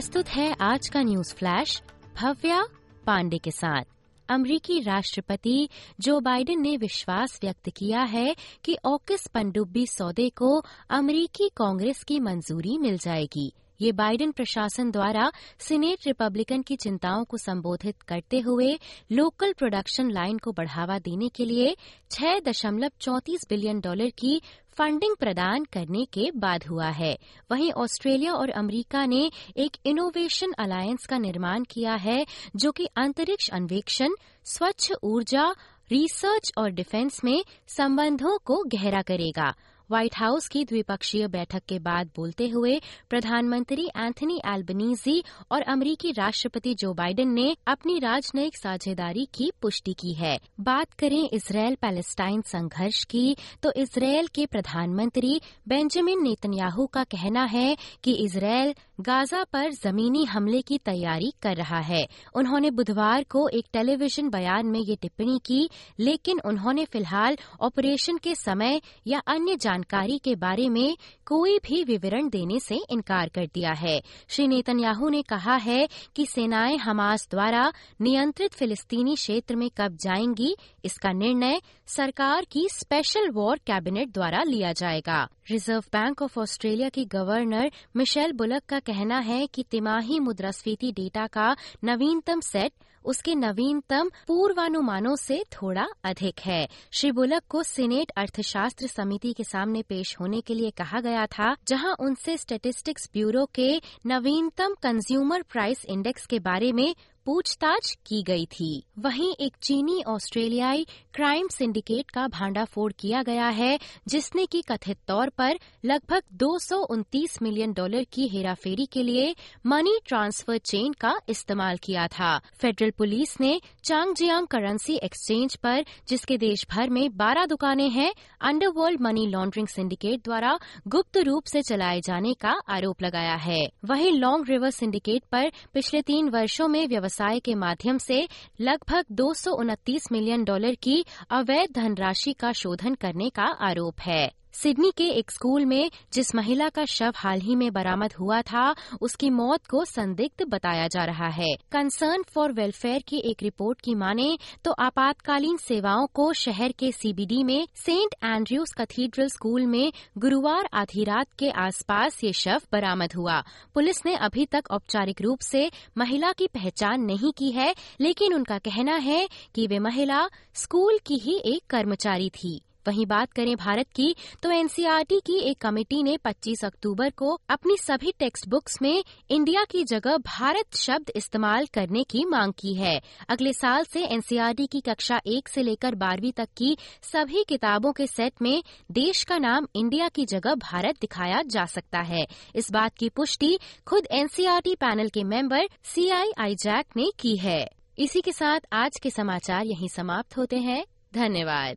प्रस्तुत है आज का न्यूज़ फ्लैश, भव्या पांडे के साथ। अमरीकी राष्ट्रपति जो बाइडेन ने विश्वास व्यक्त किया है कि ऑकिस पनडुब्बी सौदे को अमरीकी कांग्रेस की मंजूरी मिल जाएगी। ये बाइडेन प्रशासन द्वारा सीनेट रिपब्लिकन की चिंताओं को संबोधित करते हुए लोकल प्रोडक्शन लाइन को बढ़ावा देने के लिए छह दशमलव चौंतीस बिलियन डॉलर की फंडिंग प्रदान करने के बाद हुआ है। वहीं ऑस्ट्रेलिया और अमेरिका ने एक इनोवेशन अलायंस का निर्माण किया है, जो कि अंतरिक्ष अन्वेषण, स्वच्छ ऊर्जा, रिसर्च और डिफेंस में संबंधों को गहरा करेगा। व्हाइट हाउस की द्विपक्षीय बैठक के बाद बोलते हुए प्रधानमंत्री एंथनी एल्बनीजी और अमरीकी राष्ट्रपति जो बाइडेन ने अपनी राजनयिक साझेदारी की पुष्टि की है। बात करें इसराइल पैलेस्टाइन संघर्ष की तो इसराइल के प्रधानमंत्री बेंजामिन नेतन्याहू का कहना है कि इसराइल गाजा पर जमीनी हमले की तैयारी कर रहा है। उन्होंने बुधवार को एक टेलीविज़न बयान में ये टिप्पणी की, लेकिन उन्होंने फ़िलहाल ऑपरेशन के समय या अन्य जानकारी के बारे में कोई भी विवरण देने से इनकार कर दिया है। श्री नेतन्याहू ने कहा है कि सेनाएँ हमास द्वारा नियंत्रित फिलिस्तीनी क्षेत्र में कब जाएँगी, इसका निर्णय सरकार की स्पेशल वॉर कैबिनेट द्वारा लिया जाएगा। रिज़र्व बैंक ऑफ़ ऑस्ट्रेलिया की गवर्नर मिशेल बुलक का कहना है कि तिमाही मुद्रास्फीति डेटा का नवीनतम सेट उसके नवीनतम पूर्वानुमानों से थोड़ा अधिक है। श्री बुलक को सीनेट अर्थशास्त्र समिति के सामने पेश होने के लिए कहा गया था, जहाँ उनसे स्टेटिस्टिक्स ब्यूरो के नवीनतम कंज्यूमर प्राइस इंडेक्स के बारे में पूछताछ की गई थी। वहीं एक चीनी ऑस्ट्रेलियाई क्राइम सिंडिकेट का भांडाफोड़ किया गया है, जिसने की कथित तौर पर लगभग दो सौ उनतीस मिलियन डॉलर की हेराफेरी के लिए मनी ट्रांसफ़र चेन का इस्तेमाल किया था। फेडरल पुलिस ने चांगजियांग करेंसी एक्सचेंज पर, जिसके देश भर में 12 दुकानें हैं, अंडरवर्ल्ड मनी लॉन्ड्रिंग सिंडिकेट द्वारा गुप्त रूप से चलाए जाने का आरोप लगाया है। वहीं लॉन्ग रिवर सिंडिकेट पर पिछले तीन वर्षों में व्यवसाय के माध्यम से लगभग दो सौ उनतीस मिलियन डॉलर की अवैध धनराशि का शोधन करने का आरोप है। सिडनी के एक स्कूल में, जिस महिला का शव हाल ही में बरामद हुआ था, उसकी मौत को संदिग्ध बताया जा रहा है। कंसर्न फॉर वेलफेयर की एक रिपोर्ट की माने तो आपातकालीन सेवाओं को शहर के सीबीडी में, सेंट एंड्रयूज कैथीड्रल स्कूल में, गुरुवार आधी रात के आसपास ये शव बरामद हुआ। पुलिस ने अभी तक औपचारिक रूप से महिला की पहचान नहीं की है, लेकिन उनका कहना है कि वे महिला स्कूल की ही एक कर्मचारी थी। वहीं बात करें भारत की तो एनसीईआरटी की एक कमेटी ने 25 अक्टूबर को अपनी सभी टेक्स्ट बुक्स में इंडिया की जगह भारत शब्द इस्तेमाल करने की मांग की है। अगले साल से एनसीईआरटी की कक्षा एक से लेकर बारहवीं तक की सभी किताबों के सेट में देश का नाम इंडिया की जगह भारत दिखाया जा सकता है। इस बात की पुष्टि खुद एनसीईआरटी पैनल के मेंबर सीआईआई जैक ने की है। इसी के साथ आज के समाचार यहीं समाप्त होते हैं। धन्यवाद।